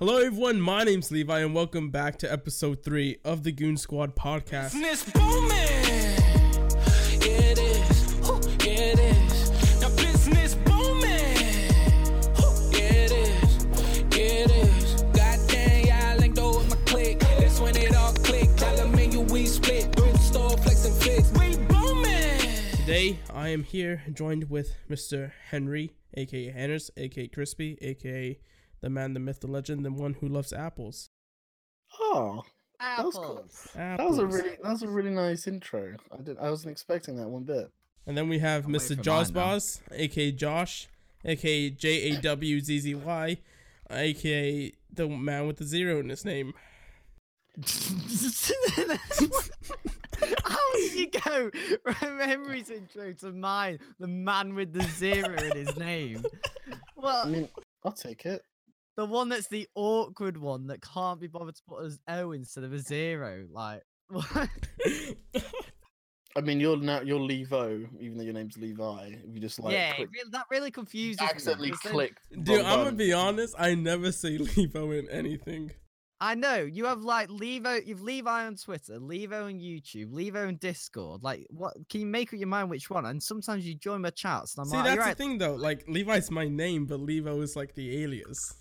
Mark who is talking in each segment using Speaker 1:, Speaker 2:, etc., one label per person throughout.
Speaker 1: Hello, everyone. My name's Levi, and welcome back to episode three of the Goon Squad podcast.
Speaker 2: Business booming. Yeah, it is. Whew, Yeah, it is. Now business booming. It is. Yeah, it is. Goddamn, y'all linked over with my click. That's when it all clicked. Tell them in you we split. Through the store, flex and fix. We booming.
Speaker 1: Today, I am here joined with Mr. Henry, aka Henners, aka Crispy, aka the man, the myth, the legend, the one who loves apples.
Speaker 3: Oh, that was cool.
Speaker 4: Apples.
Speaker 3: That was a really that was a really nice intro. I did I wasn't expecting that one bit.
Speaker 1: And then we have
Speaker 4: I'm
Speaker 1: Mr.
Speaker 4: for mine
Speaker 1: Jaws. Boss, aka Josh, aka J A W Z Z Y, aka the man with the zero in his name.
Speaker 4: How did you go from Henry's intro to mine, the man with the zero in his name? Well, I
Speaker 3: mean, I'll take it.
Speaker 4: The one that's the awkward one that can't be bothered to put as O instead of a zero. Like, what?
Speaker 3: I mean, you're now you're Levo, even though your name's Levi. If you just like
Speaker 4: yeah,
Speaker 3: click,
Speaker 4: really, that really confuses me.
Speaker 3: accidentally
Speaker 4: 'cause
Speaker 3: click.
Speaker 1: Dude,
Speaker 3: wrong
Speaker 1: I'm gonna be honest. I never say Levo in anything.
Speaker 4: I know you have like Levo, you've Levi on Twitter, Levo on YouTube, Levo on Discord. Like, what can you make up your mind which one? And sometimes you join my chats, and I'm
Speaker 1: See,
Speaker 4: like,
Speaker 1: that's
Speaker 4: "You're
Speaker 1: the
Speaker 4: right,
Speaker 1: thing though. Like Levi's my name, but Levo is like the alias.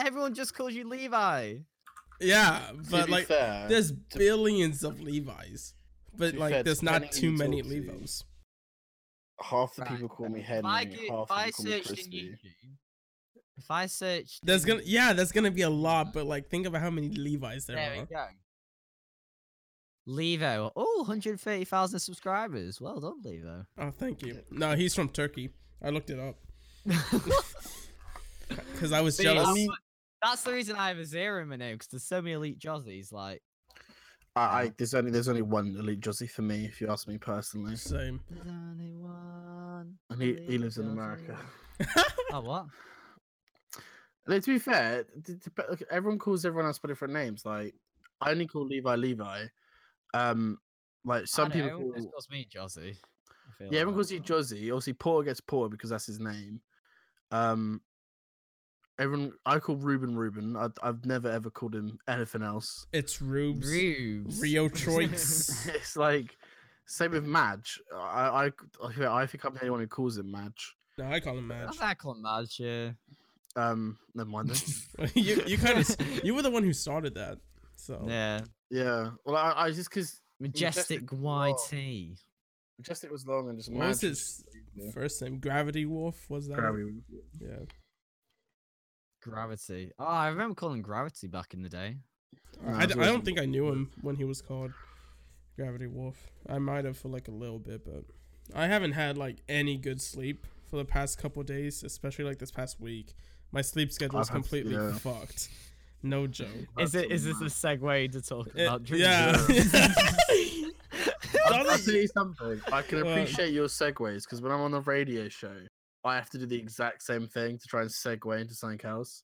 Speaker 4: But everyone just calls you Levi.
Speaker 1: Yeah, but like
Speaker 3: fair,
Speaker 1: there's billions of Levi's, but like
Speaker 3: fair,
Speaker 1: there's not too many
Speaker 3: talk to,
Speaker 1: Levos.
Speaker 3: half the
Speaker 4: Right,
Speaker 3: people call me
Speaker 4: If
Speaker 3: Henry,
Speaker 4: I, go-
Speaker 3: half
Speaker 4: if I
Speaker 3: the people call me
Speaker 4: searched in if I searched,
Speaker 1: There's gonna yeah, there's gonna be a lot, but like think about how many Levi's there,
Speaker 4: there
Speaker 1: are.
Speaker 4: we go. Levo, oh, 130,000 subscribers. Well done, Levo.
Speaker 1: Oh, thank you. No, he's from Turkey. I looked it up because I was jealous.
Speaker 3: I
Speaker 4: I'm-
Speaker 3: mean-
Speaker 4: That's the reason I have a zero in my name because there's so many elite Jozzies. Like,
Speaker 3: I, I there's only there's only one elite Josie for me, if you ask me personally,
Speaker 1: Same.
Speaker 4: there's only one.
Speaker 3: and he, he
Speaker 4: elite
Speaker 3: lives in America.
Speaker 4: Oh, what?
Speaker 3: Like, to be fair, d- d- but, everyone calls everyone else by different names. Like I only call Levi Levi. Um, like some
Speaker 4: I
Speaker 3: people
Speaker 4: know,
Speaker 3: call
Speaker 4: calls me Jozzy. I feel
Speaker 3: yeah, everyone
Speaker 4: like.
Speaker 3: calls you Josie. Obviously, Porter gets Porter because that's his name. Um, everyone I call Ruben Ruben. I, I've never ever called him anything else.
Speaker 1: It's Rubes.
Speaker 4: Rubes.
Speaker 1: Rio Troix.
Speaker 3: it's like same with Madge. I I I think- I think I'm the only one who calls him Madge.
Speaker 1: no, I call him Madge.
Speaker 4: That's not called Madge, yeah.
Speaker 3: Um, never mind. Then.
Speaker 1: you you kind of you were the one who started that. So
Speaker 4: Yeah.
Speaker 3: yeah. Well, I, I just because
Speaker 4: Majestic
Speaker 3: Majestic
Speaker 4: YT.
Speaker 3: Majestic was long and just
Speaker 1: what was his
Speaker 3: easier.
Speaker 1: first name? Gravity Wolf was that? it?
Speaker 3: Gravity.
Speaker 1: Yeah.
Speaker 4: Gravity. Oh, I remember calling Gravity back in the day.
Speaker 3: No,
Speaker 1: I,
Speaker 3: it's
Speaker 1: don't think I knew him when he was called Gravity Wolf. I might have for like a little bit, but I haven't had like any good sleep for the past couple days, especially like this past week. My sleep schedule is completely
Speaker 3: yeah.
Speaker 1: fucked. No joke.
Speaker 4: Is it?
Speaker 3: That's
Speaker 4: Is this a segue to talk
Speaker 1: It-
Speaker 4: about dreams?
Speaker 1: yeah.
Speaker 3: I'll, I'll tell you something. I can appreciate your segues because when I'm on the radio show, I have to do the exact same thing to try and segue into something else.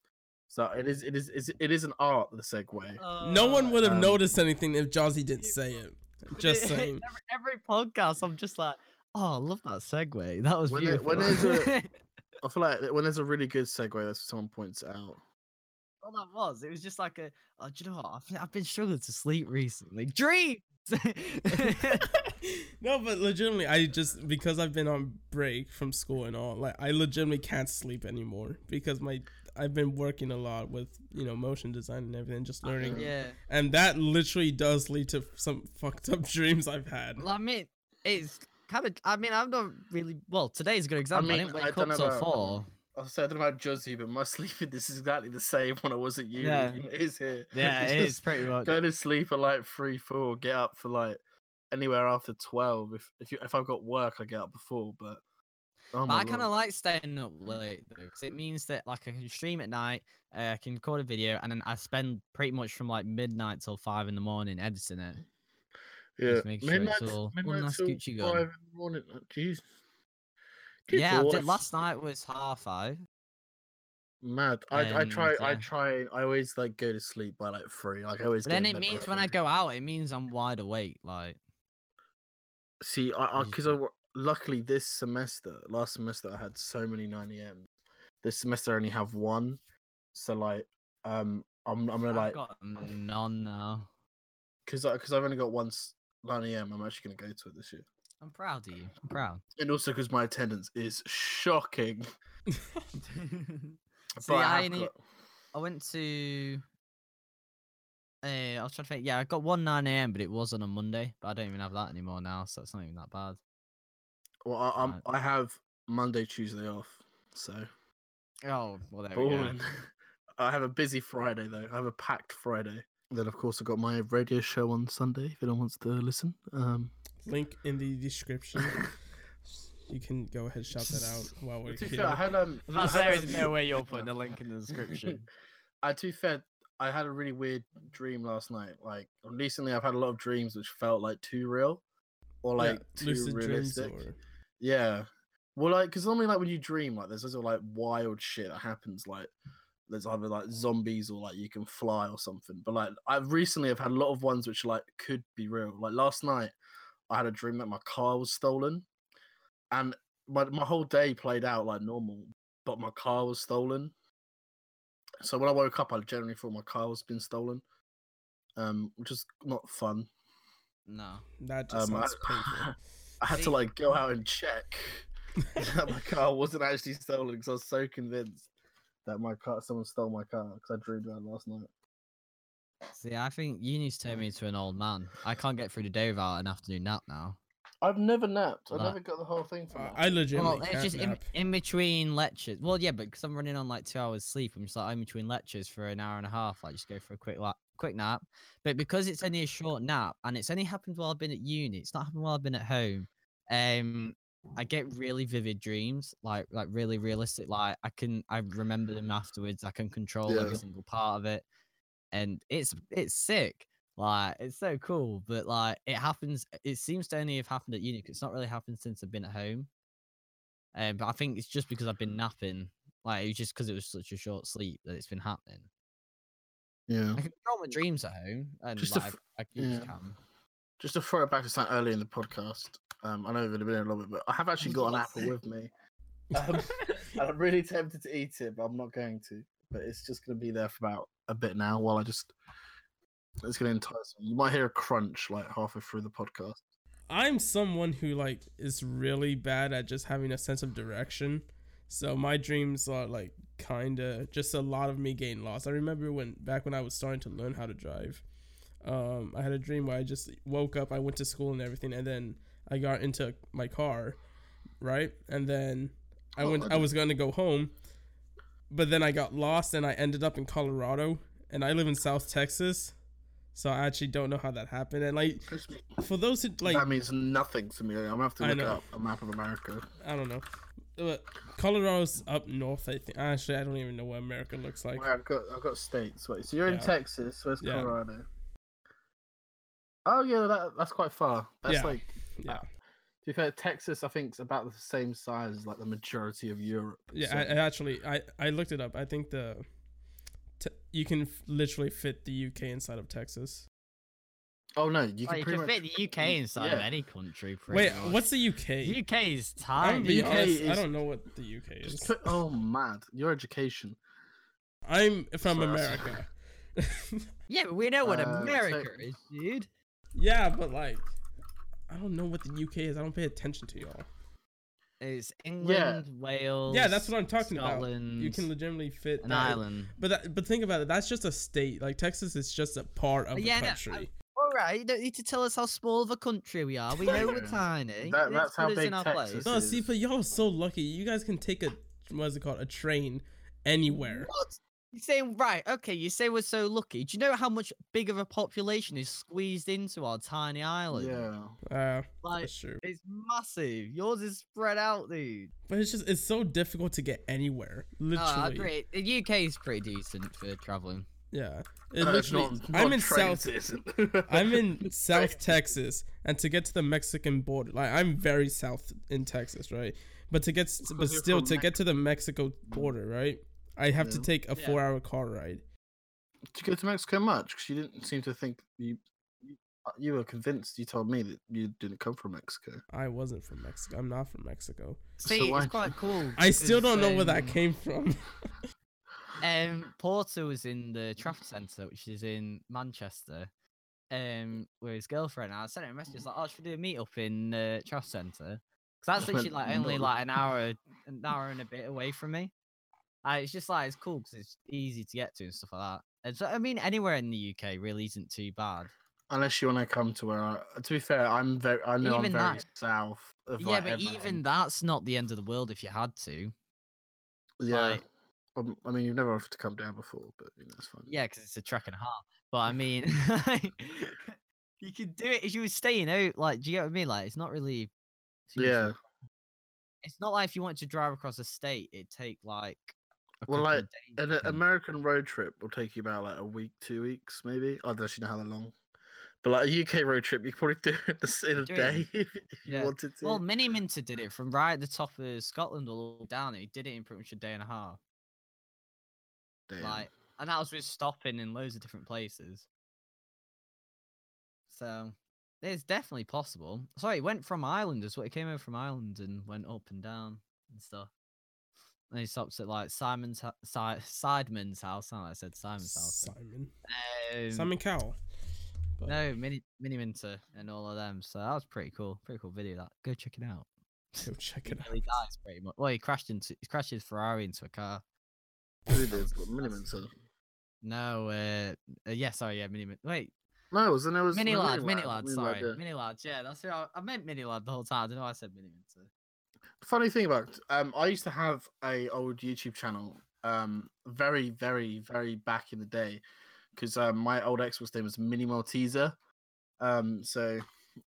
Speaker 3: So it is, it is, it's- it is an art. The segue.
Speaker 1: no one would have
Speaker 3: Um,
Speaker 1: noticed anything if Jazzy didn't say it. Just saying.
Speaker 4: Every, every podcast, I'm just like, oh, I love that segue. That was
Speaker 3: When it-
Speaker 4: beautiful.
Speaker 3: when there's a- I feel like when there's a really good segue, that's what someone points out.
Speaker 4: All that was, it was just like a. Oh, do you know what? I've, I've been struggling to sleep recently. Dreams.
Speaker 1: no, but legitimately, I just because I've been on break from school and all, like I legitimately can't sleep anymore because my I've been working a lot with you know motion design and everything, just learning,
Speaker 4: yeah.
Speaker 1: and that literally does lead to some fucked up dreams I've had.
Speaker 4: Well, I mean, it's kind of. I mean, I'm not really. Well, today's a good example. I,
Speaker 3: mean,
Speaker 4: didn't
Speaker 3: I
Speaker 4: wake
Speaker 3: don't
Speaker 4: up
Speaker 3: know
Speaker 4: till
Speaker 3: about-
Speaker 4: four.
Speaker 3: I was saying, I don't know about Josie, but my sleeping this is exactly the same when I was at uni.
Speaker 4: Yeah.
Speaker 3: It is here.
Speaker 4: Yeah,
Speaker 3: It's
Speaker 4: it is pretty much.
Speaker 3: Go to sleep at like three, four. Get up for like anywhere after twelve. If if you, if I've got work, I get up before. But oh
Speaker 4: But I kind of like staying up late because it means that like I can stream at night, uh, I can record a video, and then I spend pretty much from like midnight till five in the morning editing it.
Speaker 3: yeah,
Speaker 4: make sure
Speaker 3: midnight,
Speaker 4: all- all
Speaker 3: midnight
Speaker 4: nice
Speaker 3: till
Speaker 4: Gucci gun.
Speaker 3: five in the morning. Jeez. Good
Speaker 4: yeah, did, last night was half five.
Speaker 3: Mad. I I
Speaker 4: and,
Speaker 3: try I try I always like go to sleep by like three. Like I always.
Speaker 4: But then it means when I go out, it means I'm wide awake. Like
Speaker 3: See, I because I, wo- luckily this semester, last semester I had so many nine a.m. This semester I only have one, So like, um, I'm I'm gonna
Speaker 4: I've
Speaker 3: like
Speaker 4: got none now.
Speaker 3: because I because I've only got one 9 a.m. I'm actually gonna go to it this year,
Speaker 4: I'm proud of you. I'm proud.
Speaker 3: and also because my attendance is shocking.
Speaker 4: See,
Speaker 3: I,
Speaker 4: I only-
Speaker 3: got-
Speaker 4: I went to. Uh, I was trying to think. Yeah, I got one nine a.m., but it was on a Monday. But I don't even have that anymore now, so it's not even that bad.
Speaker 3: well, I, I'm, I have Monday, Tuesday off, so
Speaker 4: Oh, well there we go.
Speaker 3: I have a busy Friday though. I have a packed Friday. Then of course I've got my radio show on Sunday. If anyone wants to listen, um,
Speaker 1: Link in the description. you can go ahead and shout that out while we're here.
Speaker 3: fair, I had um,
Speaker 4: I'm
Speaker 3: I
Speaker 4: not
Speaker 3: had,
Speaker 4: there's
Speaker 3: um,
Speaker 4: no way you're putting a link in the description.
Speaker 3: I to be fair, I had a really weird dream last night. Like recently, I've had a lot of dreams which felt like too real, or
Speaker 1: Yeah,
Speaker 3: like too
Speaker 1: lucid
Speaker 3: realistic.
Speaker 1: or
Speaker 3: Yeah. Well, like, because normally, like when you dream, like there's also like wild shit that happens. Like there's either like zombies or like you can fly or something. But like I've recently, I've had a lot of ones which like could be real. Like last night, I had a dream that my car was stolen, and my my whole day played out like normal, but my car was stolen. So when I woke up, I generally thought my car was been stolen, um, which is not fun.
Speaker 4: no.
Speaker 1: that just
Speaker 3: Um, I,
Speaker 1: painful.
Speaker 3: I had to like go out and check that my car wasn't actually stolen because I was so convinced that my car, someone stole my car because I dreamed about it last night.
Speaker 4: See, I think you need to turn me into an old man. I can't get through the day without an afternoon nap now.
Speaker 3: I've never napped. I
Speaker 4: Like-
Speaker 3: never got the whole thing from
Speaker 1: Uh,
Speaker 3: that.
Speaker 1: I legitimately
Speaker 4: Well, it's just in,
Speaker 1: nap.
Speaker 4: in between lectures. Well, yeah, but because I'm running on like two hours sleep, I'm just like I'm between lectures for an hour and a half. I just go for a quick la- quick nap. But because it's only a short nap and it's only happened while I've been at uni, it's not happened while I've been at home. Um, I get really vivid dreams, like like really realistic. Like I can I remember them afterwards. I can control
Speaker 3: Yeah.
Speaker 4: every single part of it, and it's it's sick. Like it's so cool, but like it happens. It seems to only have happened at uni. it's not really happened since I've been at home. Um, but I think it's just because I've been napping. Like it was just because it was such a short sleep that it's been happening.
Speaker 3: yeah.
Speaker 4: I can control my dreams at home, and
Speaker 3: Just
Speaker 4: like,
Speaker 3: f-
Speaker 4: I, I just
Speaker 3: yeah. Just to throw it back to something earlier in the podcast, um, I know we've been here a little bit, but I have actually got an apple with me. Um, and I'm really tempted to eat it, but I'm not going to. But it's just going to be there for about a bit now while I just. It's going to entice me. You might hear a crunch like halfway through the podcast.
Speaker 1: I'm someone who like is really bad at just having a sense of direction. So my dreams are like kind of just a lot of me getting lost. I remember when back when I was starting to learn how to drive. Um, I had a dream where I just woke up, I went to school and everything, and then I got into my car, right? And then I
Speaker 3: Oh,
Speaker 1: went. I
Speaker 3: okay.
Speaker 1: was going to go home, but then I got lost and I ended up in Colorado, and I live in South Texas, so I actually don't know how that happened. And like for those who like
Speaker 3: that means nothing to me. I'm gonna have to look up a map of America.
Speaker 1: I don't know. But Colorado's up north, I think. Actually, I don't even know what America looks like.
Speaker 3: Wait, I've got I've got states. Wait, so you're in Texas. Where's
Speaker 1: Yeah.
Speaker 3: Colorado? Oh yeah, that, that's quite far. That's
Speaker 1: Yeah.
Speaker 3: like
Speaker 1: Yeah, uh,
Speaker 3: to be fair, Texas I think is about the same size as like the majority of Europe.
Speaker 1: yeah.
Speaker 3: so-
Speaker 1: I, I actually, I I looked it up. I think the you can f- literally fit the UK inside of Texas.
Speaker 3: oh no, you
Speaker 4: Oh,
Speaker 3: can
Speaker 4: you
Speaker 3: pretty
Speaker 4: can
Speaker 3: much.
Speaker 4: fit the UK inside of any country.
Speaker 1: Wait,
Speaker 4: much.
Speaker 1: what's the UK?
Speaker 4: UK is
Speaker 1: I'm
Speaker 4: tiny.
Speaker 1: be
Speaker 3: UK
Speaker 1: honest, I don't know what the UK is.
Speaker 3: Just put, oh mad, your education.
Speaker 1: I'm from
Speaker 3: So that's-
Speaker 1: America.
Speaker 4: Yeah, but we know what
Speaker 3: Uh, so-
Speaker 4: America is, dude.
Speaker 1: yeah, but like, I don't know what the UK is. I don't pay attention to y'all.
Speaker 4: It's England, Wales.
Speaker 1: Yeah, that's what I'm talking about. You can legitimately fit
Speaker 4: an
Speaker 1: that-
Speaker 4: island.
Speaker 1: But that, but think about it. That's just a state. Like Texas is just a part of
Speaker 4: Uh,
Speaker 1: the
Speaker 4: yeah, no,
Speaker 1: country.
Speaker 4: All right, you don't need to tell us how small of a country we are. We know we're tiny.
Speaker 3: That- that's how
Speaker 4: put us
Speaker 3: big
Speaker 4: in our
Speaker 3: Texas
Speaker 4: place.
Speaker 1: No,
Speaker 3: is-
Speaker 1: see, but y'all are so lucky. You guys can take a what's it called? A train anywhere.
Speaker 4: What? You're saying right? Okay, you say we're so lucky. Do you know how much big of a population is squeezed into our tiny island?
Speaker 3: Yeah.
Speaker 1: Uh,
Speaker 4: like
Speaker 1: that's true.
Speaker 4: it's massive. Yours is spread out, dude.
Speaker 1: But it's just it's so difficult to get anywhere.
Speaker 4: No, I
Speaker 1: Literally.
Speaker 4: agree. The UK is pretty decent for traveling.
Speaker 1: Yeah. It
Speaker 3: Uh, it's
Speaker 1: literally.
Speaker 3: not-
Speaker 1: I'm in South.
Speaker 3: it isn't.
Speaker 1: I'm in South Texas, and to get to the Mexican border, like I'm very south in Texas, right? But to get, but still
Speaker 3: from
Speaker 1: to get to the Mexico border, right? I have to take a
Speaker 4: Yeah.
Speaker 1: four-hour car ride.
Speaker 3: Did you go to Mexico much? Because you didn't seem to think you. you- uh, You were convinced. You told me that you didn't come from Mexico.
Speaker 1: I wasn't from Mexico. I'm not from Mexico.
Speaker 3: So
Speaker 4: See,
Speaker 3: why-
Speaker 4: it's quite cool.
Speaker 1: I still don't know where that
Speaker 4: um,
Speaker 1: came from.
Speaker 4: um, Porter was in the Trafford Centre, which is in Manchester, um, with his girlfriend. I sent him a message like, "Oh, should we do a meet up in uh, Trafford Centre?" Because that's
Speaker 3: I
Speaker 4: literally like only like an hour, an hour and a bit away from me. Uh, it's just like it's cool because it's easy to get to and stuff like that. And so, I mean, anywhere in the UK really isn't too bad.
Speaker 3: Unless you want to come to where I. To be fair, I'm very. I know
Speaker 4: Even
Speaker 3: I'm very
Speaker 4: that-
Speaker 3: south. Of,
Speaker 4: yeah,
Speaker 3: like,
Speaker 4: but
Speaker 3: everything.
Speaker 4: even that's not the end of the world if you had to.
Speaker 3: Yeah.
Speaker 4: like-
Speaker 3: Um, I mean, you've never offered to come down before, but you know, it's fine.
Speaker 4: Yeah, because it's a trek and a half. But I mean, you could do it if you were staying out. Like, do you get what I mean? Like, it's not really. too much of a-
Speaker 3: Yeah.
Speaker 4: It's not like if you wanted to drive across a state, it'd take like.
Speaker 3: Well, like, An uh. American road trip will take you about like a week, two weeks, maybe. I don't actually know how long. But like a UK road trip, you could probably do it in a- in a
Speaker 4: Do it
Speaker 3: day if you wanted to.
Speaker 4: Well, Mini Minter did it from right at the top of Scotland all the way down. He did it in pretty much a day and a half.
Speaker 3: Damn.
Speaker 4: Like, and that was with stopping in loads of different places. So it's definitely possible. Sorry, it went from Ireland as well. It came over from Ireland and went up and down and stuff. And he stops at like Simon's hou- si- Sidemen's house. Oh, I said Simon's house.
Speaker 1: Simon.
Speaker 4: Um,
Speaker 1: Simon Cowell. But-
Speaker 4: No, Mini Mini Minter and all of them. So that was pretty cool. Pretty cool video. That go check it out.
Speaker 1: Go check
Speaker 4: He
Speaker 1: it out.
Speaker 4: nearly dies pretty much. Well, he crashed into he crashed his Ferrari into a car.
Speaker 3: Who did? What, Miniman said.
Speaker 4: No, uh, uh yeah, sorry, yeah, Mini Min. Wait,
Speaker 3: No, wasn't it? Was
Speaker 4: Mini
Speaker 3: was
Speaker 4: lad, mini
Speaker 3: Lad,
Speaker 4: lad, sorry, mini lad. Yeah, that's who I, I meant mini lad the whole time. I don't know why I said mini minter.
Speaker 3: Funny thing about um i used to have a old youtube channel um very very very back in the day because um my old xbox name was mini malteser. Um so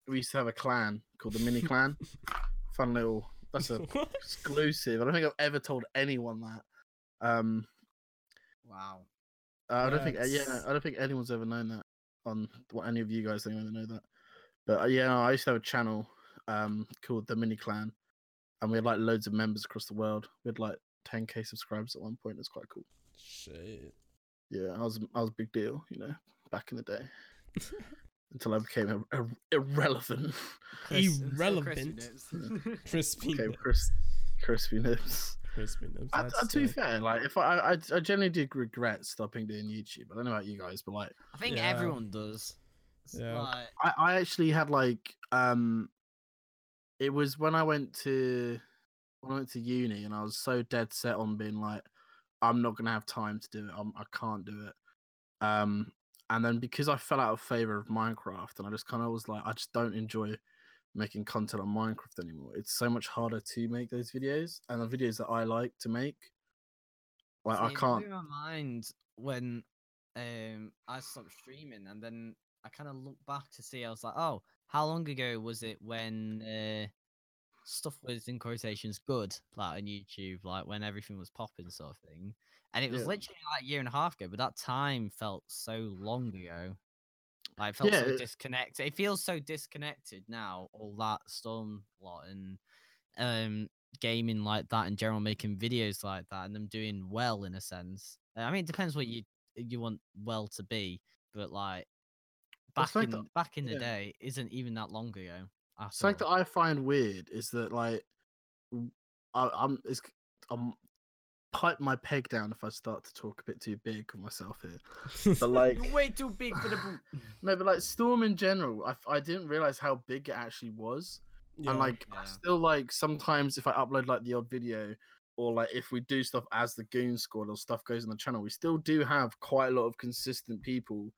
Speaker 3: we used to have a clan called the mini clan. Fun little that's a exclusive. I don't think i've ever told anyone that. Um
Speaker 4: Wow.
Speaker 3: i don't think uh, yeah i don't think anyone's ever known that on well, any of you guys anyway that know that. But uh, yeah no, i used to have a channel um called the mini clan and we had like loads of members across the world. We had like 10k subscribers at one point. It's quite cool.
Speaker 1: Shit.
Speaker 3: Yeah, I was I was a big deal, you know, back in the day. Until I became a, a, irrelevant.
Speaker 4: Chris-
Speaker 1: Irrelevant.
Speaker 4: crispy nips.
Speaker 1: Crispy.
Speaker 3: Okay. Chris, crispy nibs.
Speaker 1: Crispy nips.
Speaker 3: I,
Speaker 1: that's
Speaker 3: I, to be fair, like if I, I I generally do regret stopping doing YouTube. I don't know about you guys, but like
Speaker 4: I think
Speaker 1: Yeah.
Speaker 4: everyone does.
Speaker 1: Yeah.
Speaker 4: like-
Speaker 3: I, I actually had like um it was when I went to when I went to uni and I was so dead set on being like I'm not gonna have time to do it. I'm, I can't do it. Um and then because I fell out of favor of Minecraft and I just kind of was like I just don't enjoy making content on Minecraft anymore. It's so much harder to make those videos and the videos that I like to make like I
Speaker 4: See, it
Speaker 3: can't
Speaker 4: my mind when um I stopped streaming, and then I kind of looked back to see. I was like, oh, how long ago was it when uh, stuff was in quotations good, like on YouTube, like when everything was popping, sort of thing. And it was
Speaker 3: Yeah.
Speaker 4: literally like a year and a half ago, but that time felt so long ago. Like, it felt
Speaker 3: Yeah,
Speaker 4: so
Speaker 3: it-
Speaker 4: disconnected. It feels so disconnected now. All that storm lot and um gaming like that in general, making videos like that, and them doing well in a sense. I mean, it depends what you you want well to be, but like back in
Speaker 3: that-
Speaker 4: back in the
Speaker 3: yeah.
Speaker 4: day isn't even that long ago.
Speaker 3: Something that. I find weird is that like I, it's I'm pipe my peg down if I start to talk a bit too big of myself here. But like
Speaker 4: You're way too big for the
Speaker 3: no, but like Storm in general, I I didn't realize how big it actually was.
Speaker 1: Yeah.
Speaker 3: And like I still like sometimes if I upload like the odd video or like if we do stuff as the Goon Squad or stuff goes on the channel, we still do have quite a lot of consistent people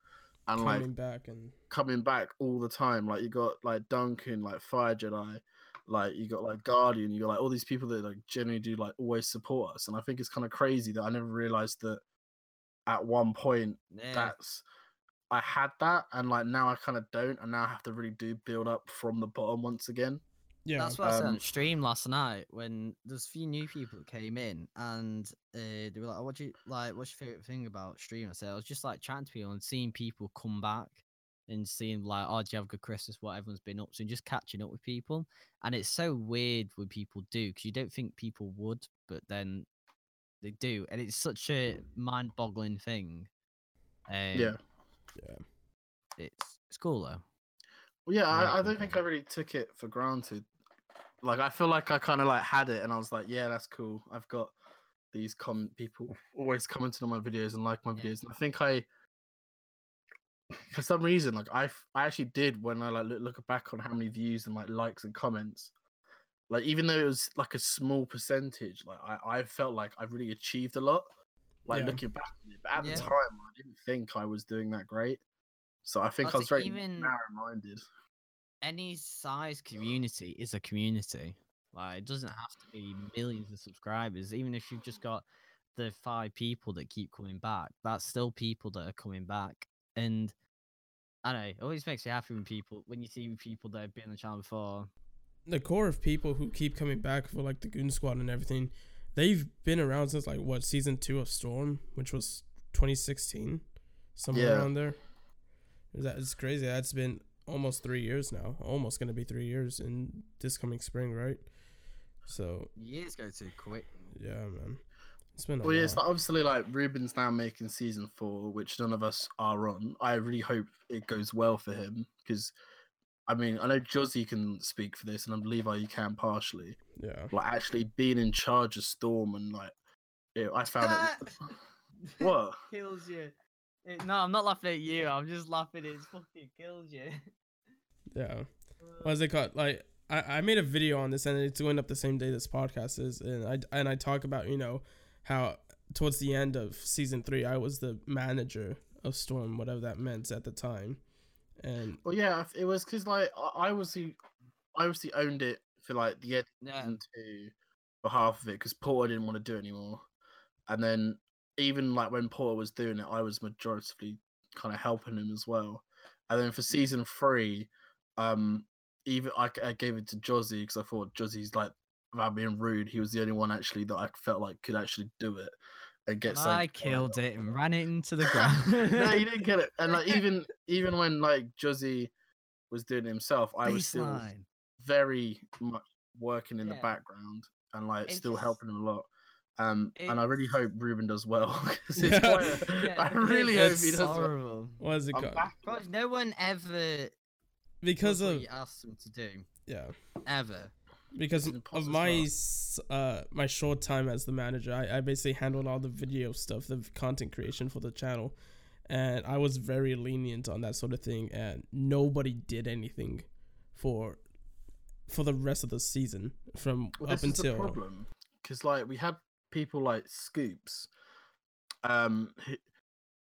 Speaker 3: and like
Speaker 1: coming back and
Speaker 3: coming back all the time. Like you got like Duncan, like Fire Jedi, like you got like Guardian, you got like all these people that like generally do like always support us. And I think it's kind of crazy that I never realized that at one point
Speaker 4: Yeah.
Speaker 3: that's I had that and like now I kind of don't and now I have to really do build up from the bottom once again.
Speaker 1: Yeah.
Speaker 4: That's what I said on
Speaker 3: um,
Speaker 4: stream last night when there's a few new people that came in and uh, they were like, oh, "What do you like? What's your favorite thing about stream?" I said, "I was just like chatting to people and seeing people come back and seeing like, oh, do you have a good Christmas? What everyone's been up to, and just catching up with people. And it's so weird when people do because you don't think people would, but then they do, and it's such a mind-boggling thing. Um,
Speaker 3: yeah.
Speaker 1: yeah.
Speaker 4: it's it's cool though.
Speaker 3: Well, yeah, I, I don't think I really took it for granted. Like I feel like I kind of like had it and I was like, yeah, that's cool. I've got these comment people always commenting on my videos and like my videos. And I think I, for some reason, like I, I actually did when I like look, look back on how many views and like likes and comments. Like even though it was like a small percentage, like I, I felt like I really achieved a lot. Like
Speaker 1: Yeah.
Speaker 3: looking back on it, but at
Speaker 4: Yeah.
Speaker 3: the time I didn't think I was doing that great. So I think I was very
Speaker 4: even-
Speaker 3: narrow-minded.
Speaker 4: Any size community is a community. Like it doesn't have to be millions of subscribers. Even if you've just got the five people that keep coming back, that's still people that are coming back. And I don't know, it always makes you happy when people when you see people that have been on the channel before.
Speaker 1: the core of people who keep coming back for like the Goon Squad and everything, they've been around since like what season two of Storm, which was 2016, somewhere
Speaker 3: Yeah.
Speaker 1: around there. That is crazy. That's been almost three years now. Almost gonna be three years in this coming spring, right? So
Speaker 4: Years go too quick.
Speaker 1: yeah, man, it's been a
Speaker 3: Well, yeah, it's like obviously like Ruben's now making season four, which none of us are on. I really hope it goes well for him because, I mean, I know Josie can speak for this, and I believe you can partially.
Speaker 1: yeah.
Speaker 3: Like actually being in charge of Storm and like, it, I found it. what?
Speaker 4: kills you. It- no, I'm not laughing at you. I'm just laughing. It fucking kills you.
Speaker 1: Yeah. What's it called? Like I, I made a video on this and it's going up the same day this podcast is and I and I talk about, you know, how towards the end of season three I was the manager of Storm, whatever that meant at the time. And
Speaker 3: Well, yeah, it was because like I, I was the, I obviously owned it for like the
Speaker 4: Yeah.
Speaker 3: season two for half of it because Porter didn't want to do it anymore. And then even like when Porter was doing it, I was majoritively kind of helping him as well. And then for season three, um, even I, I gave it to Josie because I thought Josie's like without being rude, he was the only one actually that I felt like could actually do it and get.
Speaker 4: I
Speaker 3: something done.
Speaker 4: killed it and ran it into the ground.
Speaker 3: no, you didn't get it. And like even even when like Josie was doing it himself, I was still very much working in the background and like
Speaker 4: It
Speaker 3: still
Speaker 4: just-
Speaker 3: helping him a lot. Um, and I really hope Ruben does well. 'cause it's
Speaker 1: Yeah.
Speaker 3: quite a-
Speaker 4: Yeah,
Speaker 3: I really hope he
Speaker 1: it's
Speaker 3: does well.
Speaker 4: horrible.
Speaker 1: what is it
Speaker 3: I'm
Speaker 1: called?
Speaker 3: back.
Speaker 4: No one ever
Speaker 1: Because
Speaker 4: does what
Speaker 1: of
Speaker 4: you asked them to do
Speaker 1: yeah.
Speaker 4: ever.
Speaker 1: because of my
Speaker 3: slot.
Speaker 1: uh my short time as the manager I, I basically handled all the video stuff the content creation for the channel and i was very lenient on that sort of thing and nobody did anything for for the rest of the season from
Speaker 3: Well,
Speaker 1: up
Speaker 3: this is the
Speaker 1: until
Speaker 3: problem because like we had people like Scoops, um,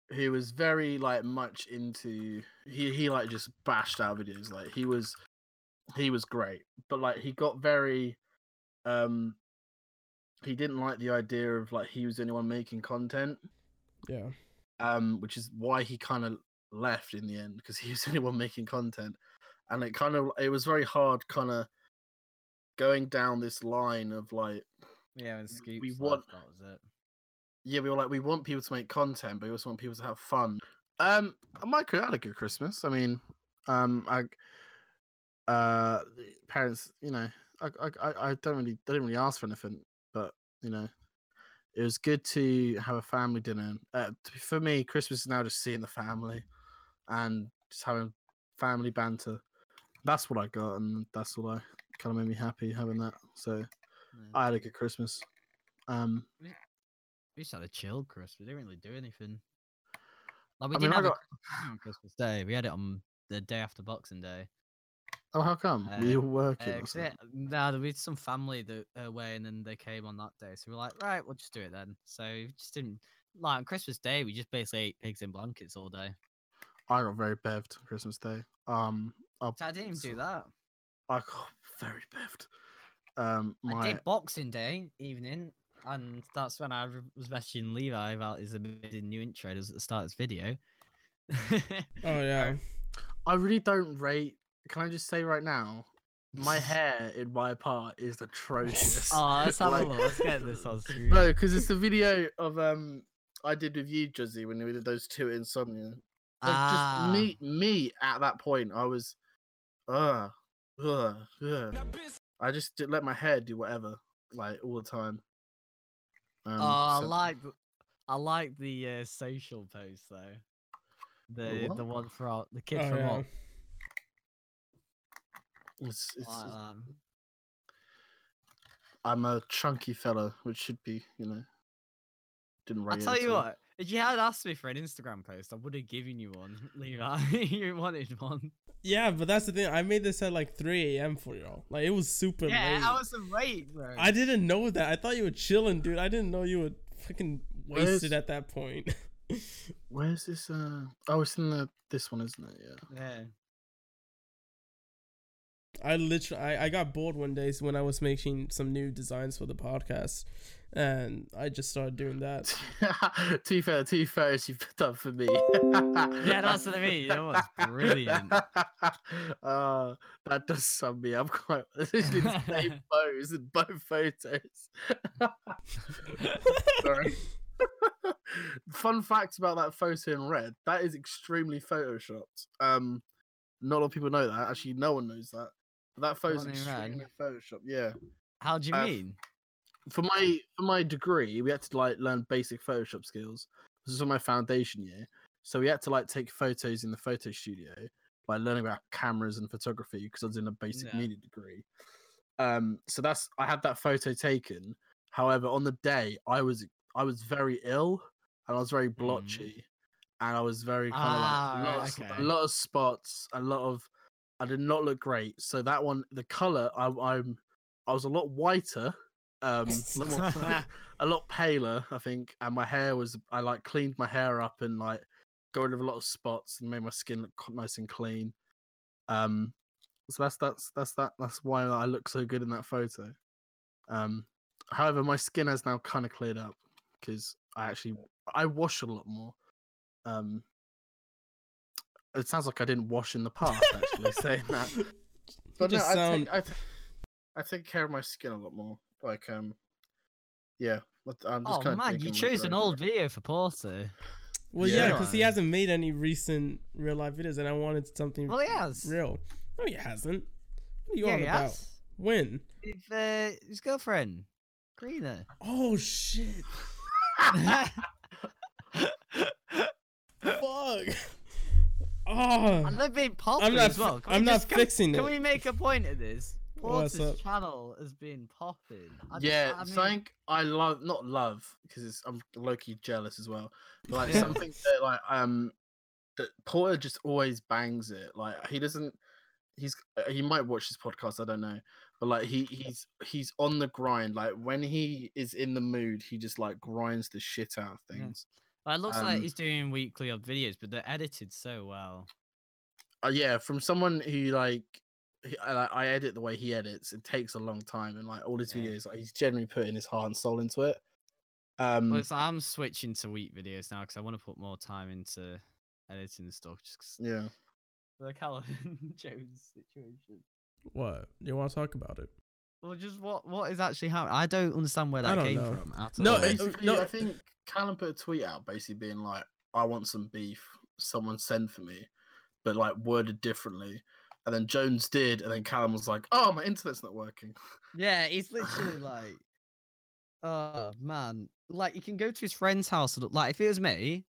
Speaker 3: who, who was very like much into he he like just bashed out videos like he was he was great but like he got very um he didn't like the idea of like he was the only one making content.
Speaker 1: Yeah.
Speaker 3: Um which is why he kind of left in the end because he was the only one making content. And it kind of it was very hard kind of going down this line of like
Speaker 4: Yeah, and when
Speaker 3: we
Speaker 4: Scoops
Speaker 3: want-
Speaker 4: that was it.
Speaker 3: Yeah we were like we want people to make content but we also want people to have fun. Um i might had a good christmas. I mean um i uh parents you know I, I I- i don't really they didn't really ask for anything but you know it was good to have a family dinner. Uh, for me christmas is now just seeing the family and just having family banter. That's what i got and that's what i kind of made me happy having that. So
Speaker 4: Yeah.
Speaker 3: i had a good christmas. Um
Speaker 4: We just had a chill Christmas. We didn't really do anything. Like we
Speaker 3: I mean,
Speaker 4: didn't
Speaker 3: I
Speaker 4: have a
Speaker 3: got-
Speaker 4: Christmas on Christmas Day. We had it on the day after Boxing Day.
Speaker 3: oh how come We were you
Speaker 4: Uh,
Speaker 3: working
Speaker 4: Uh, yeah, nah, there was some family that uh, away, and then they came on that day. So we are like, right, we'll just do it then. So we just didn't like on Christmas Day. We just basically ate pigs in blankets all day.
Speaker 3: I got very bevved on Christmas Day. Um, I,
Speaker 4: I didn't even do that.
Speaker 3: I got very bevved. Um,
Speaker 4: I did Boxing Day evening, and that's when I was messaging Levi about his amazing new intro that was at the start of this video.
Speaker 1: oh yeah
Speaker 3: I really don't rate. Can I just say right now, my hair in my part is atrocious.
Speaker 4: oh, let's have
Speaker 3: Like-
Speaker 4: a look. Let's get this on screen.
Speaker 3: no, because it's the video of um I did with you, Juzzy, when we did those two at insomnia. Like,
Speaker 4: Ah.
Speaker 3: Just me, me at that point, I was, uh, uh, uh. I just let my hair do whatever, like all the time. Um,
Speaker 4: oh, I like, I like the uh, social post though. The
Speaker 3: what?
Speaker 4: the one for our, the kid
Speaker 1: oh,
Speaker 4: from
Speaker 1: yeah.
Speaker 4: what?
Speaker 3: it's, it's,
Speaker 4: Like that.
Speaker 3: I'm a chunky fella, which should be, you know, didn't
Speaker 4: I'll tell you what. If you had asked me for an Instagram post, I would have given you one, Levi. you wanted one.
Speaker 1: Yeah, but that's the thing. I made this at like 3 a.m. for y'all. Like it was super
Speaker 4: Yeah,
Speaker 1: late.
Speaker 4: hours of wait, bro.
Speaker 1: I didn't know that. I thought you were chilling, dude. I didn't know you were fucking
Speaker 3: Where's-
Speaker 1: wasted at that point.
Speaker 3: Where's this? Uh, oh, it's in the this one, isn't it? Yeah.
Speaker 4: Yeah.
Speaker 1: I literally, I, I got bored one day when I was making some new designs for the podcast, and I just started doing that.
Speaker 3: to be fair, two photos you've done for me.
Speaker 4: Yeah, that's what I mean. That was brilliant.
Speaker 3: uh, that does sum me up quite. It's literally the same pose in both photos. Sorry. Fun fact about that photo in red: that is extremely photoshopped. Um, not a lot of people know that. Actually, no one knows that. But that photo's
Speaker 4: in
Speaker 3: Photoshop. Yeah.
Speaker 4: How do you
Speaker 3: Uh,
Speaker 4: mean?
Speaker 3: for my for my degree, we had to like learn basic Photoshop skills. This is for my foundation year, so we had to like take photos in the photo studio, by learning about cameras and photography because I was in a basic
Speaker 4: Yeah.
Speaker 3: media degree. Um, so that's I had that photo taken. However, on the day I was I was very ill and I was very blotchy, and I was very kind of
Speaker 4: Ah,
Speaker 3: like a lot,
Speaker 4: right,
Speaker 3: of,
Speaker 4: okay.
Speaker 3: a lot of spots, a lot of I did not look great. So that one, the color, I, I'm I was a lot whiter, um, a lot, more, a lot paler, I think, and my hair was I like cleaned my hair up and like got rid of a lot of spots and made my skin look nice and clean. Um, so that's that's that's that that's why I look so good in that photo. Um, however, my skin has now kind of cleared up because I actually I wash a lot more. Um, it sounds like I didn't wash in the past. Actually, saying that, but no,
Speaker 1: just
Speaker 3: I,
Speaker 1: sound-
Speaker 3: take, I, t- I take care of my skin a lot more. Like, um, yeah. but I'm just
Speaker 4: Oh
Speaker 3: kinda
Speaker 4: man, you
Speaker 3: like,
Speaker 4: chose an old video for Porter.
Speaker 1: Well, yeah,
Speaker 3: Yeah.
Speaker 1: because he hasn't made any recent real life videos, and I wanted something
Speaker 4: Well, he has.
Speaker 1: real. No, he hasn't. What are you
Speaker 4: yeah,
Speaker 1: on
Speaker 4: he
Speaker 1: about?
Speaker 4: has.
Speaker 1: When?
Speaker 4: With uh, his girlfriend, Greener.
Speaker 1: Oh shit! Fuck. Oh,
Speaker 4: And they've been popping
Speaker 1: I'm not.
Speaker 4: as well. Can
Speaker 1: I'm not
Speaker 4: just-
Speaker 1: fixing
Speaker 4: Can
Speaker 1: it.
Speaker 4: Can we make a point of this? Porter's channel has been popping. I just-
Speaker 3: yeah,
Speaker 4: I mean,
Speaker 3: something I love, not love, because I'm low key jealous as well. But like something that like um that Porter just always bangs it. Like he doesn't. He's uh, he might watch this podcast. I don't know, but like he he's he's on the grind. Like when he is in the mood, he just like grinds the shit out of
Speaker 4: Yeah.
Speaker 3: Things.
Speaker 4: Well, it looks like
Speaker 3: Um,
Speaker 4: he's doing weekly odd videos, but they're edited so well.
Speaker 3: uh, yeah, from someone who like he, I, I edit the way he edits, it takes a long time, and like all his
Speaker 4: Yeah.
Speaker 3: videos, like he's generally putting his heart and soul into it. Um,
Speaker 4: Well, it's, I'm switching to week videos now because I want to put more time into editing the stuff. Just 'cause
Speaker 3: yeah,
Speaker 4: the Callum Jones situation.
Speaker 1: what? You want to talk about it?
Speaker 4: Well, just what what is actually happening? I don't understand where that came
Speaker 1: know.
Speaker 4: from. At
Speaker 1: No,
Speaker 4: all.
Speaker 1: it-
Speaker 3: basically,
Speaker 1: no.
Speaker 3: I think Callum put a tweet out basically being like, "I want some beef. Someone send for me," but like worded differently. And then Jones did, and then Callum was like, "Oh, my internet's not working."
Speaker 4: Yeah, he's literally like, oh man, like you can go to his friend's house. And, like if it was me,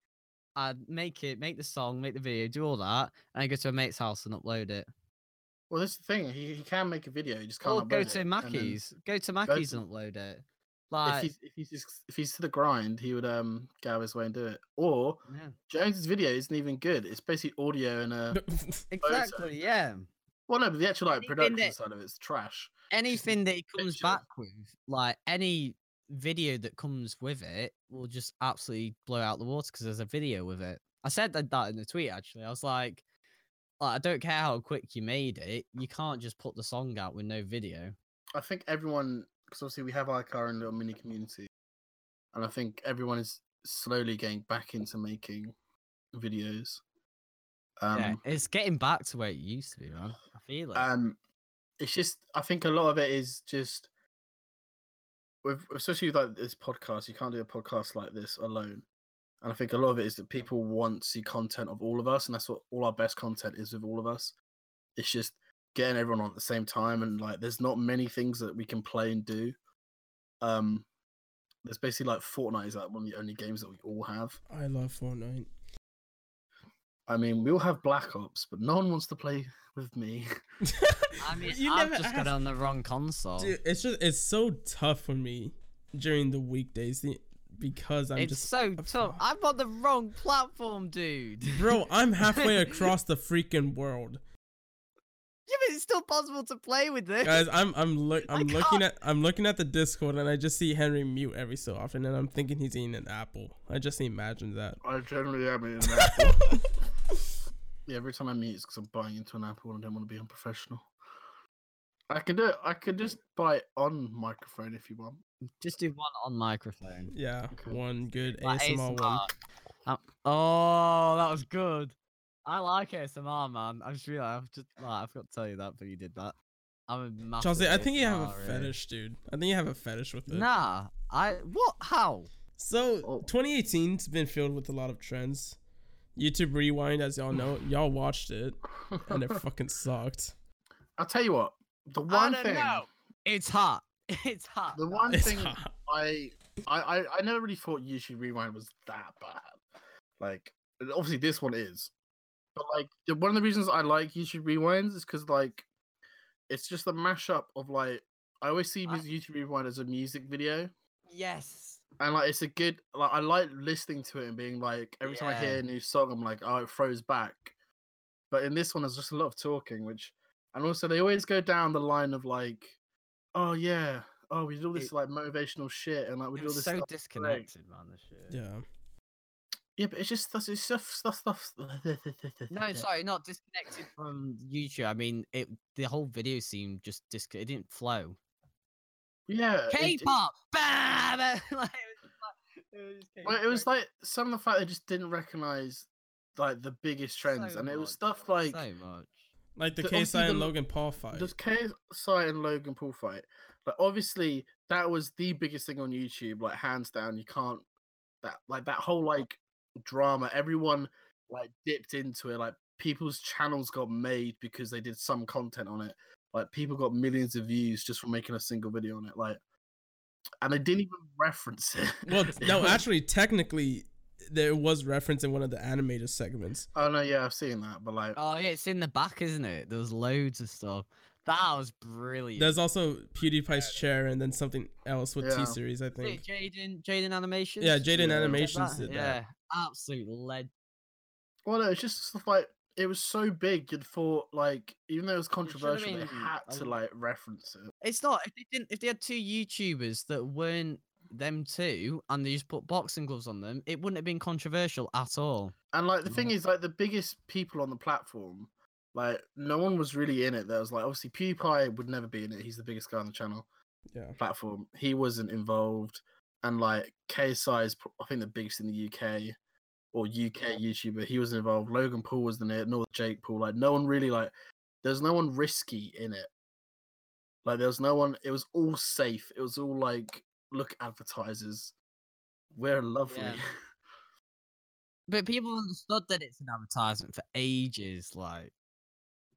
Speaker 4: I'd make it, make the song, make the video, do all that, and I go to a mate's house and upload it.
Speaker 3: Well, that's the thing. He, he can make a video. He just can't.
Speaker 4: Or go to
Speaker 3: it, then
Speaker 4: Maccies, go to Maccies
Speaker 3: to-
Speaker 4: and upload it.
Speaker 3: Like If
Speaker 4: Like,
Speaker 3: he's if he's just, if he's to the grind, he would um go out his way and do it. Or
Speaker 4: yeah.
Speaker 3: Jones's video isn't even good. It's basically audio and a
Speaker 4: exactly, yeah.
Speaker 3: well no, but the actual like
Speaker 4: Anything
Speaker 3: production
Speaker 4: that-
Speaker 3: side of it's trash.
Speaker 4: anything that he comes
Speaker 3: picture.
Speaker 4: back with, like any video that comes with it, will just absolutely blow out the water because there's a video with it. I said that, that in the tweet actually. I was like, like, I don't care how quick you made it, you can't just put the song out with no video.
Speaker 3: I think everyone, because obviously we have like our own little mini community, and I think everyone is slowly getting back into making videos. Um,
Speaker 4: yeah, it's getting back to where it used to be, man. I feel it.
Speaker 3: um, it's just I think a lot of it is just with especially with, like this podcast. You can't do a podcast like this alone, and I think a lot of it is that people want to see content of all of us, and that's what all our best content is with all of us. It's just getting everyone on at the same time, and like there's not many things that we can play and do. Um, there's basically like Fortnite is like one of the only games that we all have.
Speaker 1: I love Fortnite.
Speaker 3: I mean, we all have Black Ops, but no one wants to play with me.
Speaker 4: I mean,
Speaker 1: you
Speaker 4: I've
Speaker 1: never
Speaker 4: just got it on the wrong console.
Speaker 1: Dude, it's just it's so tough for me during the weekdays. The because I'm
Speaker 4: it's
Speaker 1: just
Speaker 4: so tough. I'm on the wrong platform, dude.
Speaker 1: bro. I'm halfway across the freaking world,
Speaker 4: Yeah, but it's still possible to play with this.
Speaker 1: guys. I'm I'm look
Speaker 4: I
Speaker 1: I'm looking
Speaker 4: can't-
Speaker 1: at I'm looking at the Discord and I just see Henry mute every so often and I'm thinking he's eating an apple. I just imagine that.
Speaker 3: I generally am in an apple. yeah, every time I meet, it's because I'm biting into an apple and I don't want to be unprofessional. I could do it. I could just bite on microphone if you want.
Speaker 4: Just do one on microphone.
Speaker 1: Yeah,
Speaker 3: Okay.
Speaker 1: one good
Speaker 4: Like
Speaker 1: ASMR one.
Speaker 4: Um, oh, that was good. I like ASMR, man. I just realized, I've just, like, I forgot to tell you that, but you did that. I'm a massive
Speaker 1: Chelsea, I think you have a
Speaker 4: ASMR, really.
Speaker 1: fetish, dude. I think you have a fetish with it.
Speaker 4: Nah, I what? How?
Speaker 1: So
Speaker 3: Oh.
Speaker 1: 2018's been filled with a lot of trends. YouTube Rewind, as y'all know, y'all watched it and it fucking sucked.
Speaker 3: I'll tell you what. The
Speaker 4: I
Speaker 3: one
Speaker 4: don't
Speaker 3: thing.
Speaker 4: know. It's hot. It's hot.
Speaker 3: The one
Speaker 1: It's
Speaker 3: thing
Speaker 1: hot.
Speaker 3: I, I I I never really thought YouTube Rewind was that bad. Like obviously this one is, but like the, one of the reasons I like YouTube Rewinds is because like it's just a mashup of like I always see
Speaker 4: I-
Speaker 3: YouTube Rewind as a music video,
Speaker 4: Yes.
Speaker 3: and like it's a good like I like listening to it and being like every time I hear a new song I'm like oh it throws back, but in this one there's just a lot of talking which and also they always go down the line of like oh yeah oh we did all this
Speaker 4: It-
Speaker 3: like motivational shit and like we
Speaker 4: do
Speaker 3: did all
Speaker 4: was
Speaker 3: this
Speaker 4: so
Speaker 3: stuff.
Speaker 4: disconnected, man. This shit.
Speaker 1: Yeah.
Speaker 3: Yeah, but it's just stuff, it's stuff, stuff, stuff.
Speaker 4: No, sorry, not disconnected from YouTube. I mean, it. The whole video seemed just dis. It didn't flow.
Speaker 3: Yeah, it- it-
Speaker 4: K-pop, bam! it was like, it was,
Speaker 3: Well, it was like some of the fact they just didn't recognize like the biggest trends,
Speaker 4: so
Speaker 3: and it was
Speaker 4: much,
Speaker 3: stuff like
Speaker 4: so much.
Speaker 1: Like the
Speaker 3: The-
Speaker 1: KSI and
Speaker 3: the-
Speaker 1: Logan Paul fight.
Speaker 3: the KSI and Logan Paul fight. Like obviously that was the biggest thing on YouTube, like hands down. You can't that like that whole like drama. Everyone like dipped into it. Like people's channels got made because they did some content on it. Like people got millions of views just from making a single video on it. Like, and they didn't even reference it.
Speaker 1: Well, no, actually, technically, there was reference in one of the animated segments.
Speaker 3: Oh no, yeah, I've seen that, but like,
Speaker 4: Oh yeah, it's in the back, isn't it? There was loads of stuff. That was brilliant.
Speaker 1: There's also PewDiePie's chair and then something else with
Speaker 3: Yeah.
Speaker 1: T Series, I
Speaker 4: Is it
Speaker 1: think.
Speaker 4: Jaden Jaden Animations.
Speaker 1: Yeah, Jaden
Speaker 3: Yeah.
Speaker 1: Animations did that.
Speaker 4: yeah,
Speaker 1: that.
Speaker 4: absolute lead.
Speaker 3: well, no, it's just stuff like it was so big. You'd thought like, even though it was
Speaker 4: should've
Speaker 3: controversial, they had to like reference it.
Speaker 4: It's not if they didn't if they had two YouTubers that weren't them two and they just put boxing gloves on them, it wouldn't have been controversial at all.
Speaker 3: And like the thing is, like the biggest people on the platform, like no one was really in it. There was like obviously PewDiePie would never be in it. He's the biggest guy on the channel
Speaker 1: Yeah.
Speaker 3: platform. He wasn't involved, and like KSI is I think the biggest in the UK or UK YouTuber. He wasn't involved. Logan Paul was in it. Nor Jake Paul. Like no one really like. There's no one risky in it. Like there was no one. It was all safe. It was all like look advertisers. We're lovely.
Speaker 4: Yeah. But people understood that it's an advertisement for ages, like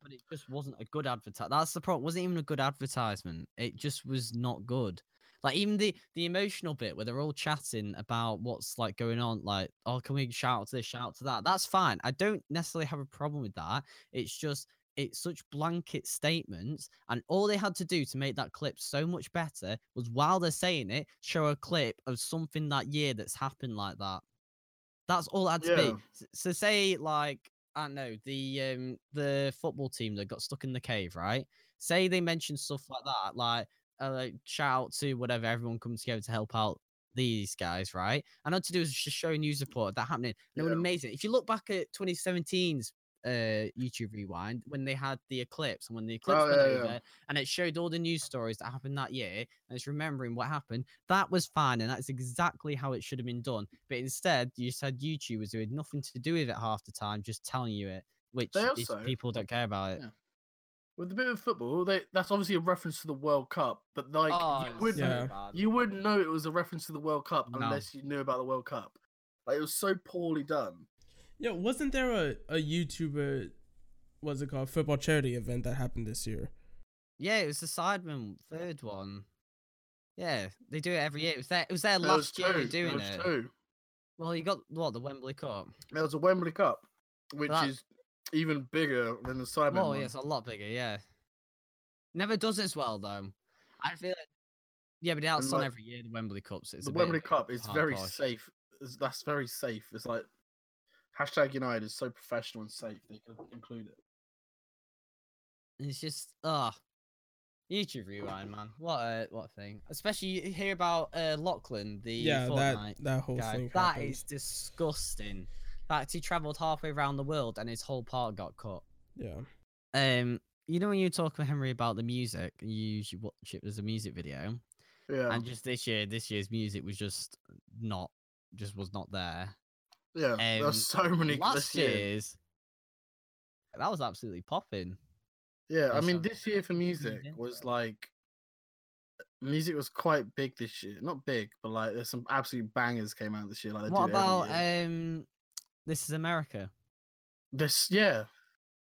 Speaker 4: but it just wasn't a good advertisement. That's the problem. It wasn't even a good advertisement. It just was not good. Like even the the emotional bit where they're all chatting about what's like going on, like, oh, can we shout out to this, shout out to that? That's fine. I don't necessarily have a problem with that. It's just it's such blanket statements, and all they had to do to make that clip so much better was while they're saying it, show a clip of something that year that's happened like that. That's all it had to
Speaker 3: Yeah.
Speaker 4: be. So say like I don't know the um the football team that got stuck in the cave, right? Say they mention stuff like that, like uh, like shout out to whatever everyone comes together to help out these guys, right? And all to do is just show news report that happening. And it would amazing. If you look back at 2017's uh YouTube rewind when they had the eclipse and when the eclipse
Speaker 3: Oh,
Speaker 4: went
Speaker 3: yeah, yeah.
Speaker 4: over and it showed all the news stories that happened that year and it's remembering what happened that was fine and that's exactly how it should have been done but instead you just had youtubers who had nothing to do with it half the time just telling you it which
Speaker 3: They
Speaker 4: is,
Speaker 3: also-
Speaker 4: people don't care about it
Speaker 3: Yeah. With a bit of football, they, that's obviously a reference to the World Cup, but like
Speaker 4: Oh,
Speaker 3: you wouldn't
Speaker 4: so
Speaker 1: Yeah.
Speaker 3: you wouldn't know it was a reference to the World Cup
Speaker 4: No.
Speaker 3: unless you knew about the World Cup. Like it was so poorly done.
Speaker 1: Yeah, wasn't there a, a YouTuber, what's it called, football charity event that happened this year?
Speaker 4: yeah it was the Sidemen third one yeah they do it every year it was their it was their
Speaker 3: There was
Speaker 4: last year
Speaker 3: two,
Speaker 4: doing
Speaker 3: there
Speaker 4: it
Speaker 3: was two.
Speaker 4: well you got what the wembley cup
Speaker 3: There was a Wembley Cup, which
Speaker 4: That-
Speaker 3: is even bigger than the Sidemen.
Speaker 4: oh
Speaker 3: one.
Speaker 4: yeah it's a lot bigger yeah never does as well though i feel like Yeah, but that's
Speaker 3: And,
Speaker 4: on
Speaker 3: like,
Speaker 4: every year. The Wembley Cup. So it's
Speaker 3: the
Speaker 4: a
Speaker 3: Wembley
Speaker 4: of
Speaker 3: Cup is very
Speaker 4: hardcore.
Speaker 3: safe. That's very safe. It's like hashtag United is so professional and safe they can include it.
Speaker 4: It's just ah, YouTube rewind, man. What a what a thing. Especially you hear about uh, Lachlan, the
Speaker 1: yeah, that
Speaker 4: Fortnite
Speaker 1: that whole
Speaker 4: guy.
Speaker 1: thing.
Speaker 4: That
Speaker 1: happened.
Speaker 4: is disgusting. In fact, he travelled halfway around the world and his whole part got cut.
Speaker 1: yeah.
Speaker 4: Um, you know when you talk with Henry about the music, and you usually watch it as a music video,
Speaker 3: Yeah,
Speaker 4: and just this year, this year's music was just not, just was not there.
Speaker 3: Yeah.
Speaker 4: um,
Speaker 3: There's so many
Speaker 4: Last
Speaker 3: this year.
Speaker 4: year's, that was absolutely popping.
Speaker 3: Yeah, I mean, this year for music was like music was quite big this year. Not big, but like there's some absolute bangers came out this year. Like
Speaker 4: What about um, This Is America?
Speaker 3: this? Yeah,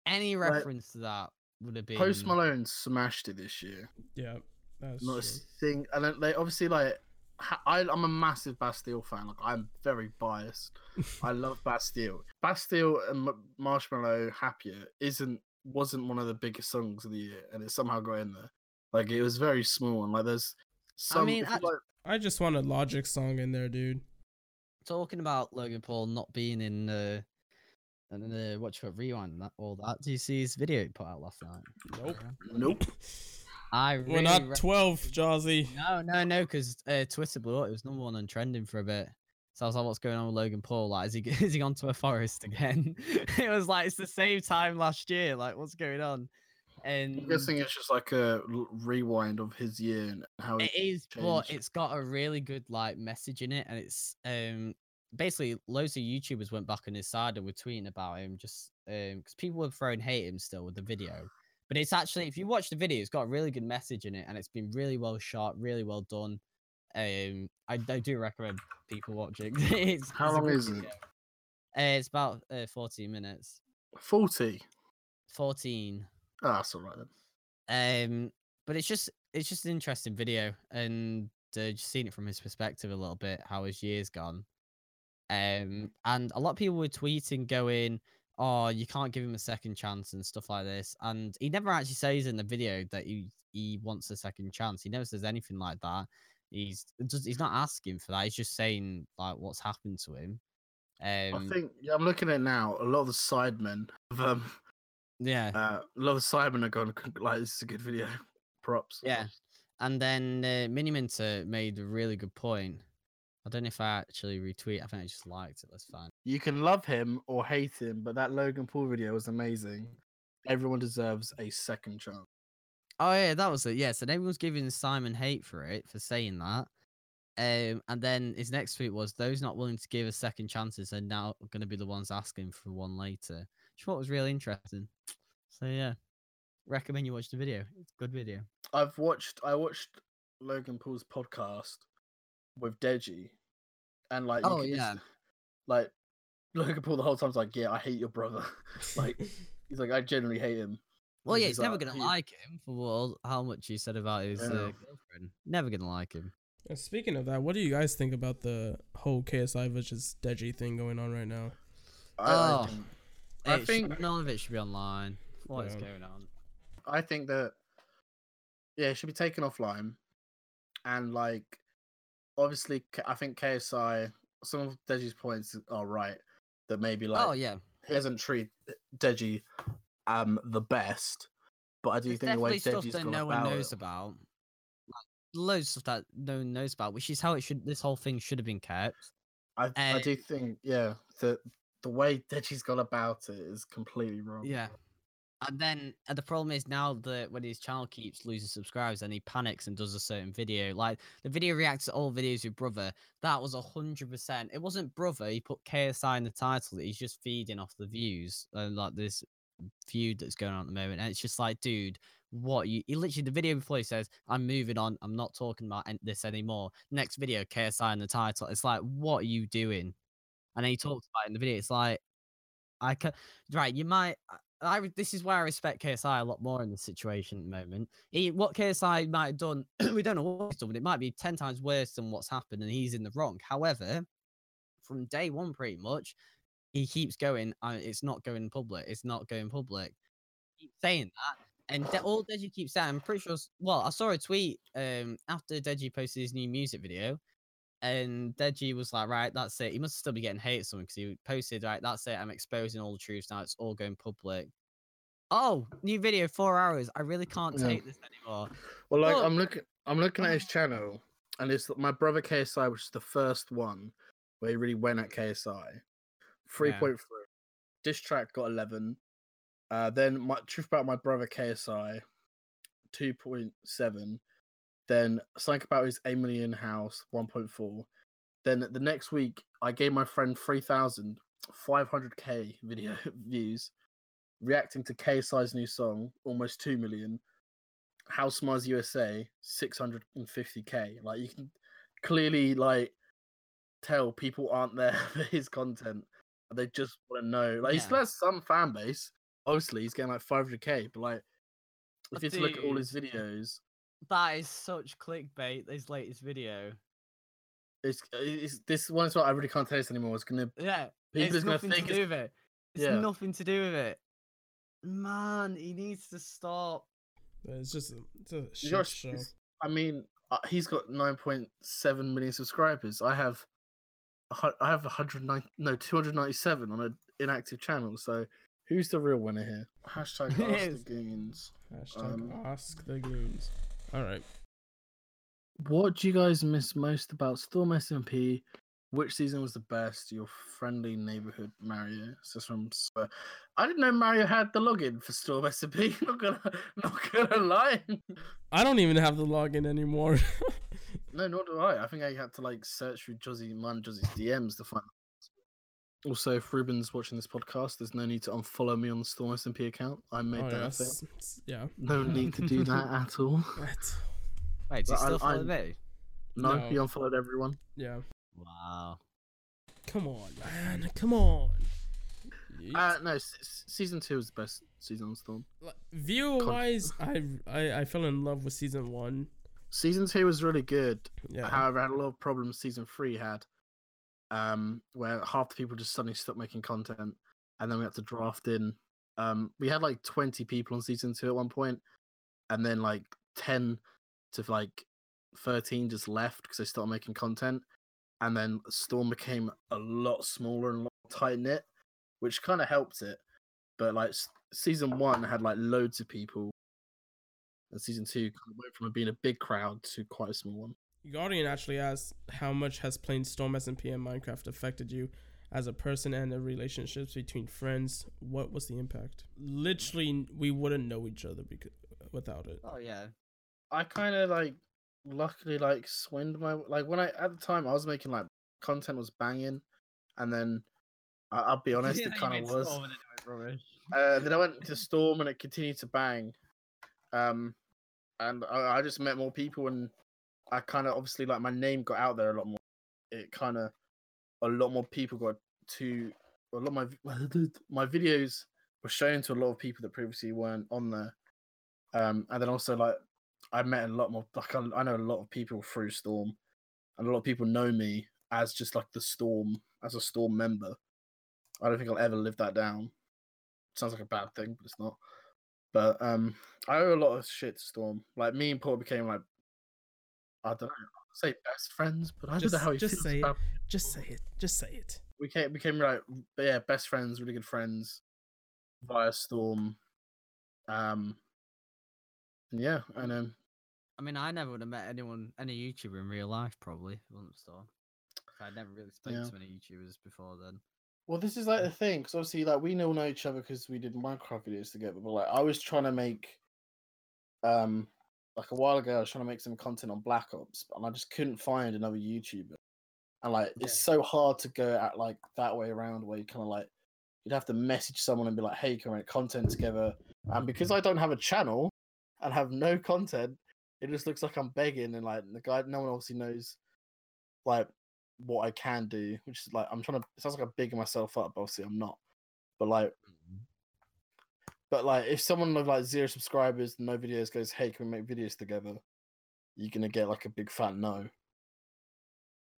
Speaker 4: Any
Speaker 3: Like,
Speaker 4: reference to that would have been
Speaker 3: Post Malone smashed it this year.
Speaker 1: Yeah. That's
Speaker 3: Not a thing, and then they obviously like. Ha- I, I'm a massive Bastille fan. Like I'm very biased. I love Bastille. Bastille and M- Marshmello Happier isn't wasn't one of the biggest songs of the year, and it somehow got in there. Like it was very small, and like there's some.
Speaker 4: mean,
Speaker 3: if you
Speaker 4: act-
Speaker 3: like-
Speaker 1: I just want a Logic song in there, dude.
Speaker 4: talking about Logan Paul not being in the and the what you call it, rewind and that all that. Do you see his video he put out last night?
Speaker 1: Nope.
Speaker 3: nope.
Speaker 4: I really
Speaker 1: We're not
Speaker 4: re-
Speaker 1: 12, Jazzy.
Speaker 4: No, no, no, because uh, Twitter blew up. It was number one on trending for a bit. So I was like, "What's going on with Logan Paul? Like, is he is he gone to a forest again?" it was like it's the same time last year. Like, what's going on? And
Speaker 3: I'm guessing it's just like a rewind of his year and how
Speaker 4: It
Speaker 3: he
Speaker 4: is, but it's got a really good like message in it, and it's um basically loads of YouTubers went back on his side and were tweeting about him just um because people were throwing hate at him still with the video. But it's actually if you watch the video, it's got a really good message in it, and it's been really well shot, really well done. Um, I, I do recommend people watching. it's,
Speaker 3: How
Speaker 4: it's
Speaker 3: long is it?
Speaker 4: Uh, it's about uh, 14 minutes.
Speaker 3: forty.
Speaker 4: 14.
Speaker 3: Oh, that's all right then.
Speaker 4: Um, but it's just it's just an interesting video, and uh, just seeing it from his perspective a little bit, how his year's gone. Um, and a lot of people were tweeting, going, "Oh, you can't give him a second chance" and stuff like this. And he never actually says in the video that he he wants a second chance. He never says anything like that. He's just he's not asking for that. He's just saying like what's happened to him.
Speaker 3: I
Speaker 4: Um,
Speaker 3: think yeah, I'm looking at now. A lot of the sidemen, have, um,
Speaker 4: yeah.
Speaker 3: uh, a lot of the sidemen are going like this is a good video. Props.
Speaker 4: Yeah. And then uh, Miniminter made a really good point. I don't know if I actually retweet. I think I just liked it. That's fine.
Speaker 3: You can love him or hate him, but that Logan Paul video was amazing. Everyone deserves a second chance.
Speaker 4: Oh yeah, that was it. Yeah, so everyone's giving Simon hate for it for saying that. Um, and then his next tweet was those not willing to give a second chances are now going to be the ones asking for one later. Which I thought was really interesting. So yeah, recommend you watch the video. It's a good video.
Speaker 3: I've watched. I watched Logan Paul's podcast with Deji, and like,
Speaker 4: Oh,
Speaker 3: can- it's-
Speaker 4: yeah.
Speaker 3: like Logan Paul the whole time's like, yeah, I hate your brother. like, he's like, I genuinely hate him.
Speaker 4: Well,
Speaker 3: He's
Speaker 4: yeah,
Speaker 3: just
Speaker 4: he's never
Speaker 3: like,
Speaker 4: going to
Speaker 3: he-
Speaker 4: like him for all, how much he said about his uh, girlfriend. Never going to like him.
Speaker 1: And speaking of that, what do you guys think about the whole KSI versus Deji thing going on right now?
Speaker 3: I, I
Speaker 4: Oh.
Speaker 3: think, I
Speaker 4: It should-
Speaker 3: think-
Speaker 4: none of it should be online. What is
Speaker 1: Yeah.
Speaker 4: going on?
Speaker 3: I think that yeah, it should be taken offline, and like obviously, I think KSI. Some of Deji's points are right. That maybe like
Speaker 4: oh yeah,
Speaker 3: he hasn't treated Deji um the best, but I do think the way
Speaker 4: definitely
Speaker 3: Deji's
Speaker 4: stuff that
Speaker 3: gone
Speaker 4: no one
Speaker 3: about
Speaker 4: knows
Speaker 3: it,
Speaker 4: about. Like, loads of stuff that no one knows about, which is how it should. This whole thing should have been kept.
Speaker 3: I I
Speaker 4: uh,
Speaker 3: do think yeah that the way Deji's gone about it is completely wrong.
Speaker 4: Yeah. And then the problem is now that when his channel keeps losing subscribers and he panics and does a certain video, like the video reacts to all videos with brother, that was hundred percent. It wasn't brother. He put KSI in the title. He's just feeding off the views and like this feud that's going on at the moment. And it's just like, dude, what you? He literally the video before he says, "I'm moving on. I'm not talking about this anymore." Next video, KSI in the title. It's like, what are you doing? And he talks about it in the video. It's like, I can right. You might. I- this is why I respect KSI a lot more in this situation at the moment. He, what KSI might have done, we don't know what he's done, but it might be ten times worse than what's happened, and he's in the wrong. However, from day one, pretty much, he keeps going. Uh, it's not going public. It's not going public. Keep saying that, And De- all Deji keeps saying, I'm pretty sure. Well, I saw a tweet um after Deji posted his new music video, and Deji was like, "Right, that's it." He must still be getting hate or something because he posted, "Right, that's it. I'm exposing all the truths now. It's all going public." Oh, new video, four hours. I really can't
Speaker 3: Yeah.
Speaker 4: take this anymore.
Speaker 3: Well, like
Speaker 4: Well-
Speaker 3: I'm looking, I'm looking at his channel, and it's my brother KSI, which is the first one where he really went at KSI. Three point three. This track got eleven. Uh, then my truth about my brother KSI, two point seven. Then something about his eight million house, one point four. Then the next week, I gave my friend 3,000, 500k video views, reacting to KSI's new song, almost two million. House Mars USA 650k. Like you can clearly like tell people aren't there for his content. They just want to know. Like he still has some fan base. Obviously, he's getting like 500k, but like if
Speaker 4: But
Speaker 3: you just look at all his videos,
Speaker 4: That is such clickbait. His latest video.
Speaker 3: it's, it's this one is what I really can't taste anymore. It's gonna
Speaker 4: Yeah,
Speaker 3: people
Speaker 4: it's
Speaker 3: is gonna
Speaker 4: nothing
Speaker 3: think
Speaker 4: to
Speaker 3: it's
Speaker 4: do with it. It's
Speaker 3: Yeah.
Speaker 4: nothing to do with it. Man, he needs to stop.
Speaker 1: It's just a, it's a shit
Speaker 3: You're-
Speaker 1: show.
Speaker 3: it's- I mean, uh, he's got 9.7 million subscribers. I have, I have 109, no, 297 on an inactive channel. So, who's the real winner here? Hashtag ask the goons.
Speaker 1: Hashtag
Speaker 3: um,
Speaker 1: ask the goons. All right.
Speaker 3: What do you guys miss most about Storm SMP? Which season was the best? Your friendly neighborhood Mario. This is from. Swear. Uh, I didn't know Mario had the login for Storm SMP. Not gonna, not gonna lie.
Speaker 1: I don't even have the login anymore.
Speaker 3: No, nor do I. I think I had to like search through Jozzy, Man Jozzy's DMs to find. Also, if Ruben's watching this podcast, there's no need to unfollow me on the Storm SMP account. I made
Speaker 1: oh,
Speaker 3: that
Speaker 1: yeah,
Speaker 3: a thing.
Speaker 1: s- s- yeah.
Speaker 3: No need to do that at all.
Speaker 1: What?
Speaker 4: Wait, does
Speaker 3: But
Speaker 4: he
Speaker 3: I-
Speaker 4: still follow
Speaker 3: I'm-
Speaker 4: me?
Speaker 3: No,
Speaker 1: No.
Speaker 3: you unfollowed everyone.
Speaker 1: Yeah.
Speaker 4: Wow.
Speaker 1: Come on, man. Come on. Yeet.
Speaker 3: Uh, no, s- s- season two was the best season on Storm.
Speaker 1: Like, view wise, I, I I fell in love with season one.
Speaker 3: Season two was really good.
Speaker 1: Yeah.
Speaker 3: However, I had a lot of problems season three had, um, where half the people just suddenly stopped making content, and then we had to draft in. Um, we had like twenty people on season two at one point, and then like ten to like thirteen just left because they started making content, and then Storm became a lot smaller and tight knit, which kind of helped it. But like season one had like loads of people, and season two kind of went from being a big crowd to quite a small one.
Speaker 1: Guardian actually asked how much has playing Storm SMP and Minecraft affected you as a person and the relationships between friends. What was the impact? Literally, we wouldn't know each other because without it.
Speaker 4: Oh yeah.
Speaker 3: I kind of like luckily like swind my like when I at the time I was making like content was banging, and then I, I'll be honest, it kind of was. Uh, then I went to Storm and it continued to bang, um, and I, I just met more people and I kind of obviously like my name got out there a lot more. It kind of a lot more people got to a lot of my my videos were shown to a lot of people that previously weren't on there, um, and then also like I met a lot more like I, I know a lot of people through Storm, and a lot of people know me as just like the Storm as a Storm member. I don't think I'll ever live that down. Sounds like a bad thing, but it's not. But um, I owe a lot of shit to Storm. Like me and Paul became like I don't know, say best friends, but I
Speaker 1: Just-
Speaker 3: don't know how he
Speaker 1: just
Speaker 3: feels
Speaker 1: say it.
Speaker 3: about
Speaker 1: Just say it. Just say it.
Speaker 3: we came became like yeah best friends really good friends via storm um yeah and um
Speaker 4: I mean, I never would have met anyone, any YouTuber in real life, probably. if it wasn't for Storm. I never really spoke
Speaker 3: Yeah.
Speaker 4: to many YouTubers before then.
Speaker 3: well this is like the thing because obviously like we all know each other because we did minecraft videos together but like i was trying to make um like a while ago i was trying to make some content on black ops and i just couldn't find another youtuber. And like it's so hard to go at like that way around where you kind of like you'd have to message someone and be like hey can we make content together? And because i don't have a channel and have no content it just looks like i'm begging and like the guy no one obviously knows like what i can do which is like i'm trying to it sounds like i'm bigging myself up but obviously i'm not. But like mm. But like if someone with like zero subscribers no videos goes hey can we make videos together you're gonna get like a big fat no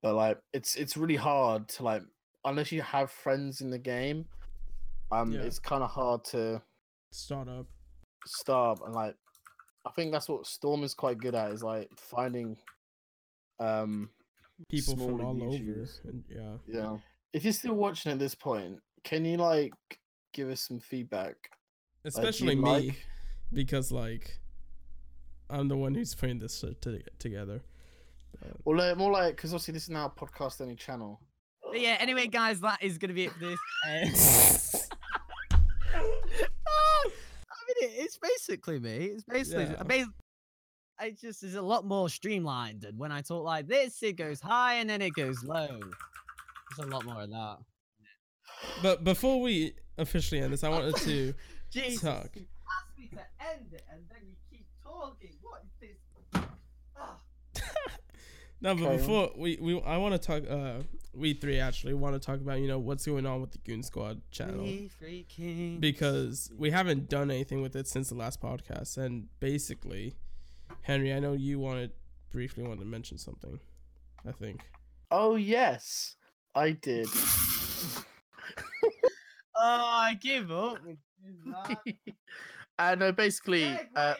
Speaker 3: but like it's it's really hard to like unless you have friends in the game um
Speaker 1: Yeah.
Speaker 3: it's kind of hard to
Speaker 1: Start up.
Speaker 3: start and like I think that's what Storm is quite good at is like finding um
Speaker 1: People from all over. And yeah.
Speaker 3: yeah. If you're still watching at this point, can you like give us some feedback? Like, do you
Speaker 1: Especially me,
Speaker 3: like-
Speaker 1: because like I'm the one who's putting this shit to- together.
Speaker 3: Or like, more like because obviously this is now a podcast only channel.
Speaker 4: But yeah, anyway, guys, that is going to be it for this. uh, I mean, it, it's basically me. It's basically,
Speaker 1: Yeah.
Speaker 4: I mean, I just is a lot more streamlined. And when I talk like this, it goes high and then it goes low. There's a lot more of that.
Speaker 1: But before we officially end this, I wanted to
Speaker 4: Jesus,
Speaker 1: Talk.
Speaker 4: you asked me to end it and then you keep talking. What is this? Ah.
Speaker 1: No, but
Speaker 3: Okay.
Speaker 1: before we, we I want to talk. Uh, we three actually want to talk about you know what's going on with the Goon Squad channel
Speaker 4: freaking
Speaker 1: because we haven't done anything with it since the last podcast. And basically, Henry, I know you wanted briefly wanted to mention something. I think.
Speaker 3: Oh yes, I did.
Speaker 4: Oh, I give up.
Speaker 3: uh, no, basically, uh,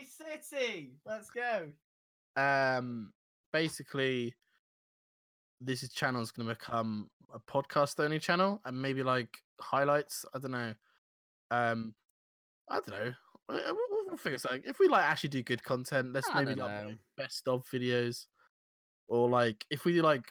Speaker 4: City. Let's go.
Speaker 3: um, basically, this is channel is going to become a podcast only channel, and maybe like highlights. I don't know. Um, I don't know. We'll, we'll- figure something. If we like actually do good content, let's
Speaker 4: I
Speaker 3: maybe
Speaker 4: don't
Speaker 3: like best of videos, or like if we do like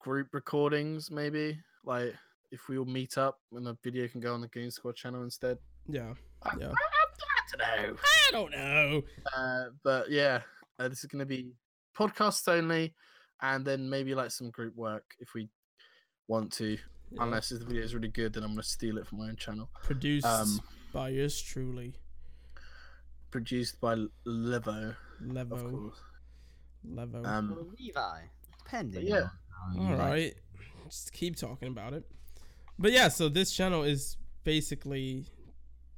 Speaker 3: group recordings, maybe like if we all meet up and the video can go on the Goon Squad channel instead.
Speaker 1: Yeah.
Speaker 3: I,
Speaker 1: Yeah.
Speaker 3: I, I don't know.
Speaker 1: I don't know.
Speaker 3: Uh, but yeah, uh, this is going to be podcast only, and then maybe like some group work if we want to.
Speaker 1: Yeah.
Speaker 3: Unless the video is really good, then I'm going to steal it from my own channel.
Speaker 1: produced
Speaker 3: Um,
Speaker 1: by yours truly,
Speaker 3: produced by L- Levo, of
Speaker 1: Levo.
Speaker 3: course.
Speaker 1: Levo.
Speaker 3: Um,
Speaker 4: Levi. Depending.
Speaker 3: yeah.
Speaker 4: on how like.
Speaker 1: Just keep talking about it. But yeah, so this channel is basically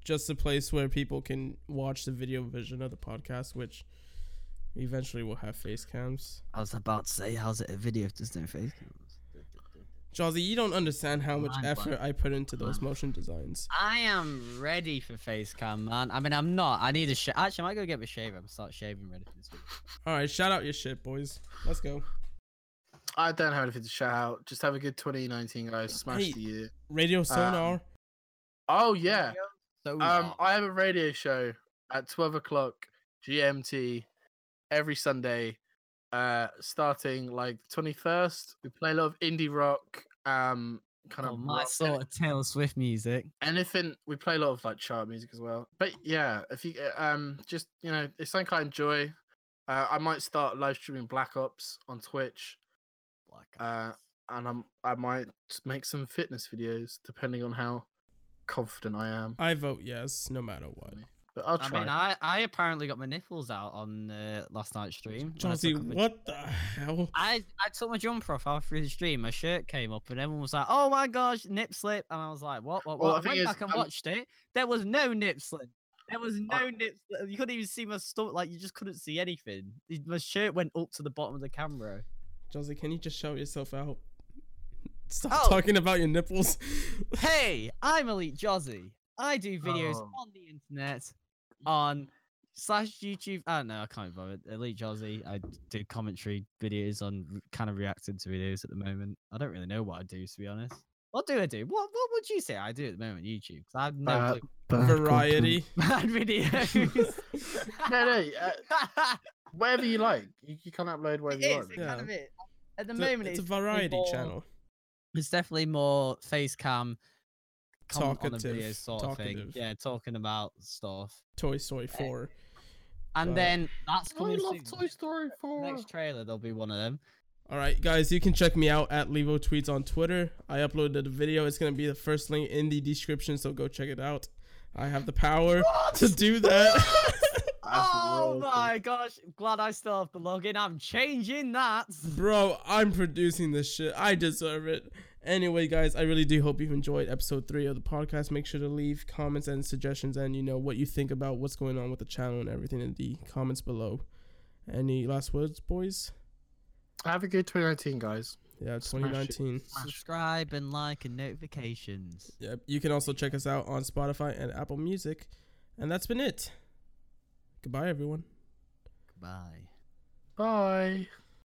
Speaker 1: just a place where people can watch the video version of the podcast, which eventually will have face cams.
Speaker 4: I was about to say, how's it a video if there's no face cams?
Speaker 1: Jazzy, you don't understand how much
Speaker 4: Mind
Speaker 1: effort
Speaker 4: blown.
Speaker 1: I put into those motion designs.
Speaker 4: I am ready for face cam, man. I mean, I'm not. I need a shave. Actually, I might go get my shave. I'm start shaving ready for this video.
Speaker 1: All right, shout out your shit, boys. Let's go.
Speaker 3: I don't have anything to shout out. Just have a good 2019, guys. Smash
Speaker 1: Hey,
Speaker 3: the year.
Speaker 1: Radio Sonar.
Speaker 3: Um, oh yeah.
Speaker 4: So,
Speaker 3: Um, I have a radio show at 12 o'clock GMT every Sunday, uh, starting like 21st. We play a lot of indie rock, um, kind
Speaker 4: oh,
Speaker 3: of
Speaker 4: my
Speaker 3: rock,
Speaker 4: sort of Taylor Swift music.
Speaker 3: anything. We play a lot of like chart music as well. But yeah, if you uh, um, just you know, it's something I enjoy. Uh, I might start live streaming Black Ops on Twitch,
Speaker 4: Black
Speaker 3: uh,
Speaker 4: Ops.
Speaker 3: and I'm I might make some fitness videos depending on how confident I am.
Speaker 1: I vote yes, no matter what.
Speaker 3: But I'll try.
Speaker 4: I mean, I, I apparently got my nipples out on uh, last night's stream. when I
Speaker 1: Jazzy,
Speaker 4: took off my-
Speaker 1: what the hell?
Speaker 4: I, I took my jumper off halfway through the stream. My shirt came up, and everyone was like, "Oh my gosh, nip slip!" And I was like, "What? What?
Speaker 3: Well,
Speaker 4: What?"
Speaker 3: the
Speaker 4: I
Speaker 3: thing
Speaker 4: went
Speaker 3: is,
Speaker 4: back and
Speaker 3: um,
Speaker 4: watched it. There was no nip slip. There was
Speaker 3: I-
Speaker 4: no nip slip. You couldn't even see my stomach. Like you just couldn't see anything. My shirt went up to the bottom of the camera.
Speaker 1: Jazzy, can you just shout yourself out? Stop
Speaker 4: Oh.
Speaker 1: talking about your nipples.
Speaker 4: Hey, I'm Elite Jozzy. I do videos
Speaker 3: Oh.
Speaker 4: on the internet on slash YouTube. I don't know. I can't be bothered. Elite Jozzy. I do commentary videos on kind of reacting to videos at the moment. I don't really know what I do to be honest. What do I do? What What would you say I do at the moment? YouTube. 'Cause I have no
Speaker 3: Uh,
Speaker 4: clue.
Speaker 1: Variety.
Speaker 4: Bad videos.
Speaker 3: no, no, uh, whatever you like. You, you can upload whatever
Speaker 4: it
Speaker 3: you
Speaker 4: is.
Speaker 3: like.
Speaker 4: It kind of is. At the
Speaker 1: It's a-
Speaker 4: moment,
Speaker 1: it's a variety
Speaker 4: more-
Speaker 1: channel.
Speaker 4: It's definitely more face cam. comment on the
Speaker 1: Talkative,
Speaker 4: of thing. Yeah, talking about stuff.
Speaker 1: Toy Story eh, 4.
Speaker 4: And
Speaker 1: But-
Speaker 4: then that's
Speaker 3: I
Speaker 4: coming
Speaker 3: love
Speaker 4: soon.
Speaker 3: Toy Story 4.
Speaker 4: Next trailer, there'll be one of them.
Speaker 1: All right, guys, you can check me out at Levo Tweets on Twitter. I uploaded a video. It's going to be the first link in the description, so go check it out. I have the power to do that.
Speaker 3: That's
Speaker 4: oh
Speaker 3: real
Speaker 4: my gosh! Glad I still have the login. I'm changing that.
Speaker 1: Bro, I'm producing this shit. I deserve it. Anyway, guys, I really do hope you've enjoyed episode three of the podcast. Make sure to leave comments and suggestions and, you know, what you think about what's going on with the channel and everything in the comments below. Any last words, boys?
Speaker 3: Have a good 2019, guys.
Speaker 1: Yeah,
Speaker 3: Smash
Speaker 1: 2019.
Speaker 4: Subscribe and like and notifications.
Speaker 1: Yep. You can also check us out on Spotify and Apple Music. And that's been it. Goodbye, everyone.
Speaker 4: Goodbye.
Speaker 3: Bye.